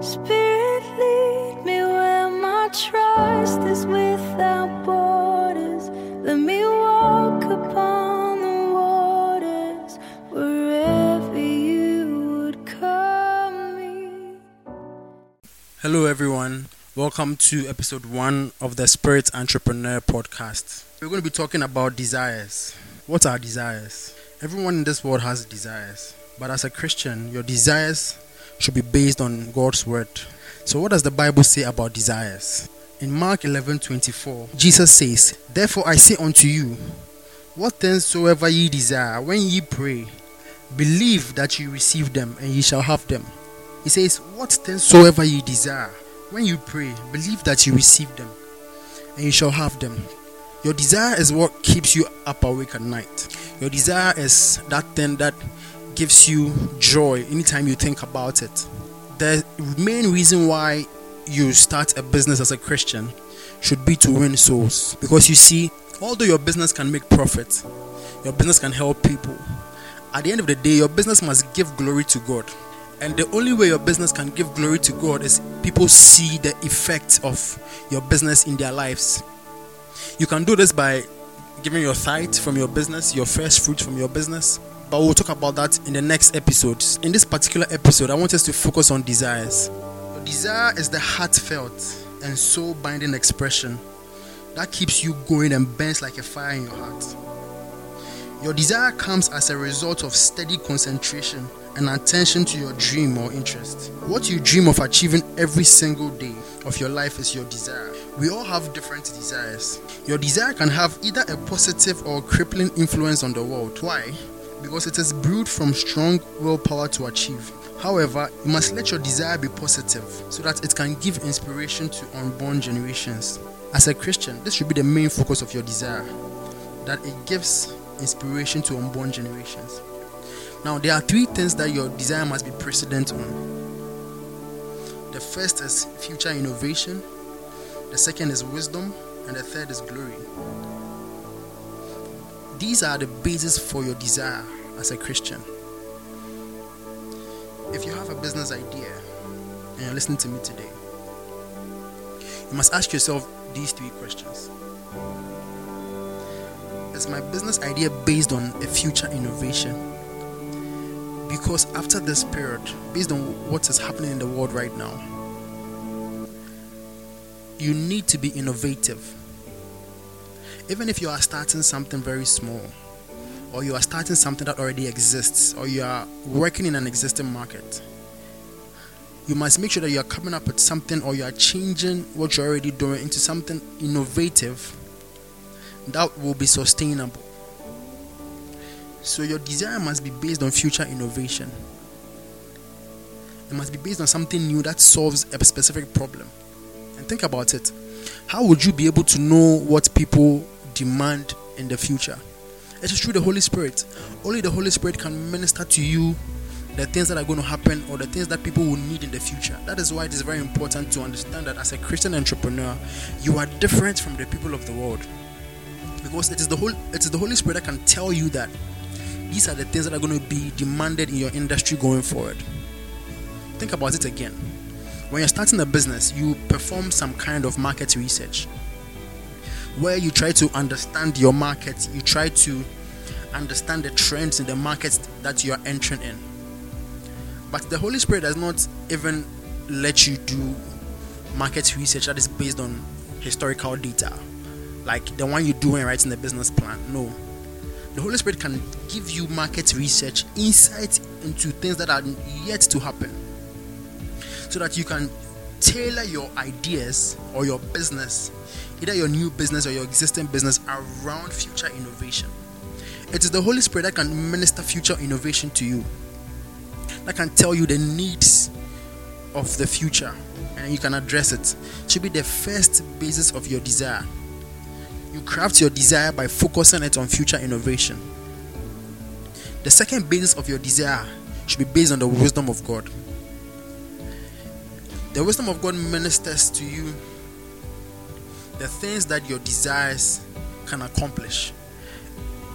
Spirit, lead me where my trust is without borders. Let me walk upon the waters wherever you would call me. Hello, everyone. Welcome to episode one of the Spirit Entrepreneur podcast. We're going to be talking about desires. What are desires? Everyone in this world has desires, but as a Christian, your desires should be based on God's word. So, what does the Bible say about desires? In Mark 11 24, Jesus says, Therefore I say unto you, what things soever ye desire, when ye pray, believe that ye receive them, and ye shall have them. He says, What things soever ye desire, when you pray, believe that you receive them, and you shall have them. Your desire is what keeps you up awake at night. Your desire is that thing that gives you joy anytime you think about it. The main reason why you start a business as a Christian should be to win souls. Because you see, although your business can make profit, your business can help people, at the end of the day, your business must give glory to God. And the only way your business can give glory to God is people see the effect of your business in their lives. You can do this by giving your tithe from your business, your first fruit from your business. But we'll talk about that in the next episodes. In this particular episode, I want us to focus on desires. Desire is the heartfelt and soul binding expression that keeps you going and burns like a fire in your heart. Your desire comes as a result of steady concentration and attention to your dream or interest. What you dream of achieving every single day of your life is your desire. We all have different desires. Your desire can have either a positive or crippling influence on the world. Why? Because it is brewed from strong willpower to achieve. However, you must let your desire be positive so that it can give inspiration to unborn generations. As a Christian, this should be the main focus of your desire that it gives inspiration to unborn generations. Now, there are three things that your desire must be precedent on. The first is future innovation, the second is wisdom, and the third is glory. These are the basis for your desire as a Christian. If you have a business idea and you're listening to me today, you must ask yourself these three questions. Is my business idea based on a future innovation? Because after this period, based on what is happening in the world right now, you need to be innovative. Even if you are starting something very small, or you are starting something that already exists, or you are working in an existing market, you must make sure that you are coming up with something or you are changing what you're already doing into something innovative that will be sustainable. So your desire must be based on future innovation. It must be based on something new that solves a specific problem. And think about it. How would you be able to know what people demand in the future? It is through the Holy Spirit. Only the Holy Spirit can minister to you the things that are going to happen or the things that people will need in the future. That is why it is very important to understand that as a Christian entrepreneur, you are different from the people of the world. Because it is the whole it is the Holy Spirit that can tell you that these are the things that are going to be demanded in your industry going forward. Think about it again. When you're starting a business, you perform some kind of market research where you try to understand your market, you try to understand the trends in the markets that you are entering in. But the Holy Spirit does not even let you do market research that is based on historical data, like the one you're doing right in the business plan. No. The Holy Spirit can give you market research, insight into things that are yet to happen, so that you can tailor your ideas or your business, either your new business or your existing business, around future innovation. It is the Holy Spirit that can minister future innovation to you that can tell you the needs of the future and you can address it. it should be the first basis of your desire. You craft your desire by focusing it on future innovation. The second basis of your desire should be based on the wisdom of God. The wisdom of God ministers to you the things that your desires can accomplish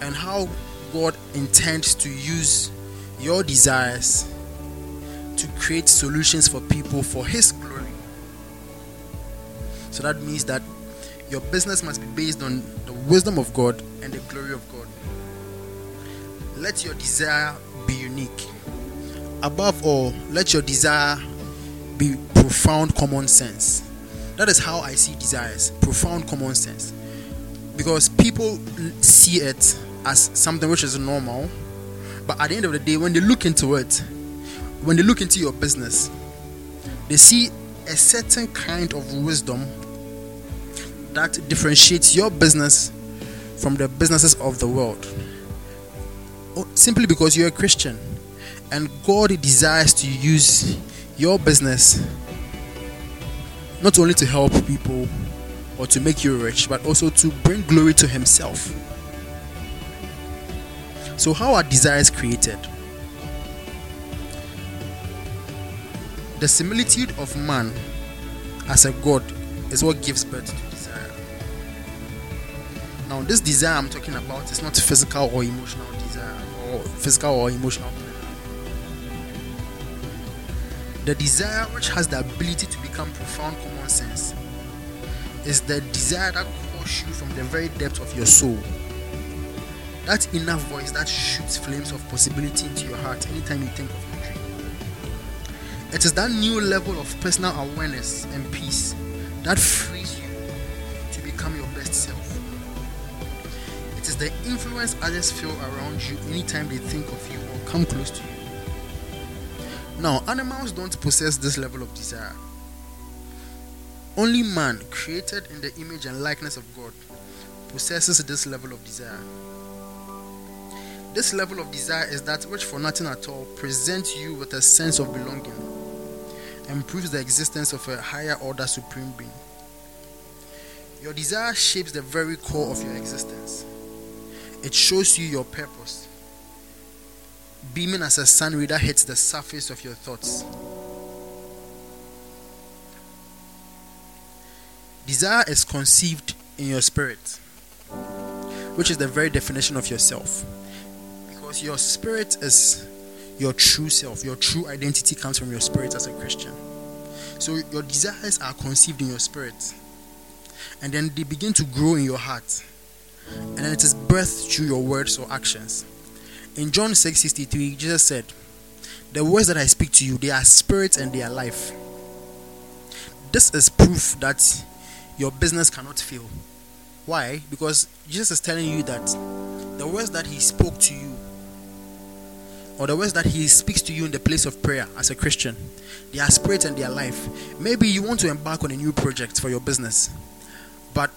and how God intends to use your desires to create solutions for people for His glory. So that means that your business must be based on the wisdom of God and the glory of God. Let your desire be unique. Above all, let your desire be profound common sense. That is how I see desires profound common sense. Because people see it as something which is normal, but at the end of the day, when they look into it, when they look into your business, they see a certain kind of wisdom that differentiates your business from the businesses of the world. Oh, simply because you're a Christian and God desires to use your business not only to help people or to make you rich, but also to bring glory to Himself. So, how are desires created? The similitude of man as a god is what gives birth to desire. Now, this desire I'm talking about is not physical or emotional desire, or physical or emotional. The desire which has the ability to become profound common sense is the desire that calls you from the very depth of your soul. That inner voice that shoots flames of possibility into your heart anytime you think of your dream. It is that new level of personal awareness and peace that frees you to become your best self. It is the influence others feel around you anytime they think of you or come close to you. Now, animals don't possess this level of desire. Only man, created in the image and likeness of God, possesses this level of desire. This level of desire is that which, for nothing at all, presents you with a sense of belonging and proves the existence of a higher order supreme being. Your desire shapes the very core of your existence, it shows you your purpose beaming as a sun ray that hits the surface of your thoughts. Desire is conceived in your spirit, which is the very definition of yourself. Because your spirit is your true self, your true identity comes from your spirit as a Christian. So your desires are conceived in your spirit, and then they begin to grow in your heart, and then it is birthed through your words or actions. In John 6:63, Jesus said, "The words that I speak to you, they are spirit and they are life." This is proof that your business cannot fail. Why? Because Jesus is telling you that the words that he spoke to you or the words that he speaks to you in the place of prayer as a Christian, they are spirit and they are life. Maybe you want to embark on a new project for your business, but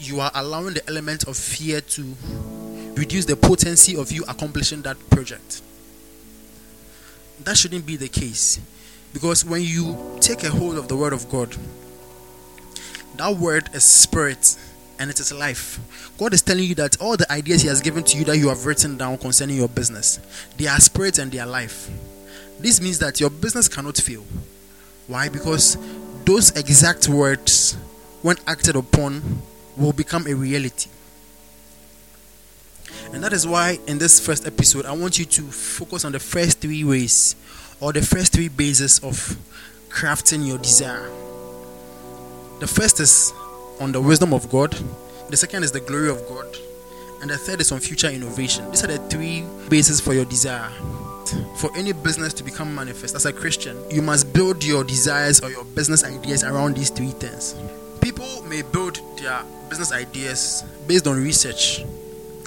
you are allowing the element of fear to reduce the potency of you accomplishing that project. That shouldn't be the case. Because when you take a hold of the Word of God, that Word is spirit and it is life. God is telling you that all the ideas He has given to you that you have written down concerning your business, they are spirit and they are life. This means that your business cannot fail. Why? Because those exact words, when acted upon, will become a reality. And that is why in this first episode, I want you to focus on the first three ways or the first three bases of crafting your desire. The first is on the wisdom of God, the second is the glory of God, and the third is on future innovation. These are the three bases for your desire. For any business to become manifest as a Christian, you must build your desires or your business ideas around these three things. People may build their business ideas based on research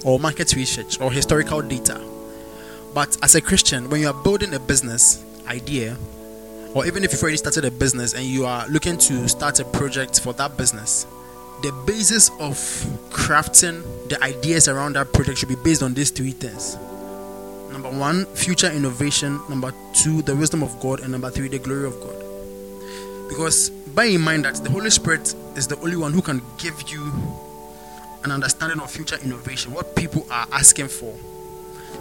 or market research or historical data. But as a Christian, when you are building a business idea, or even if you've already started a business and you are looking to start a project for that business, the basis of crafting the ideas around that project should be based on these three things. Number one, future innovation. Number two, the wisdom of God. And number three, the glory of God. Because bear in mind that the Holy Spirit is the only one who can give you an understanding of future innovation, what people are asking for.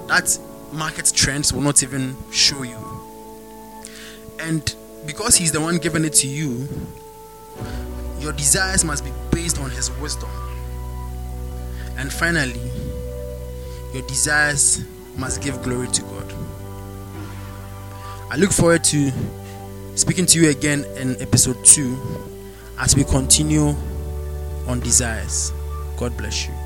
That market trends will not even show you. And because He's the one giving it to you, your desires must be based on His wisdom. And finally, your desires must give glory to God. I look forward to speaking to you again in episode 2 as we continue on desires. God bless you.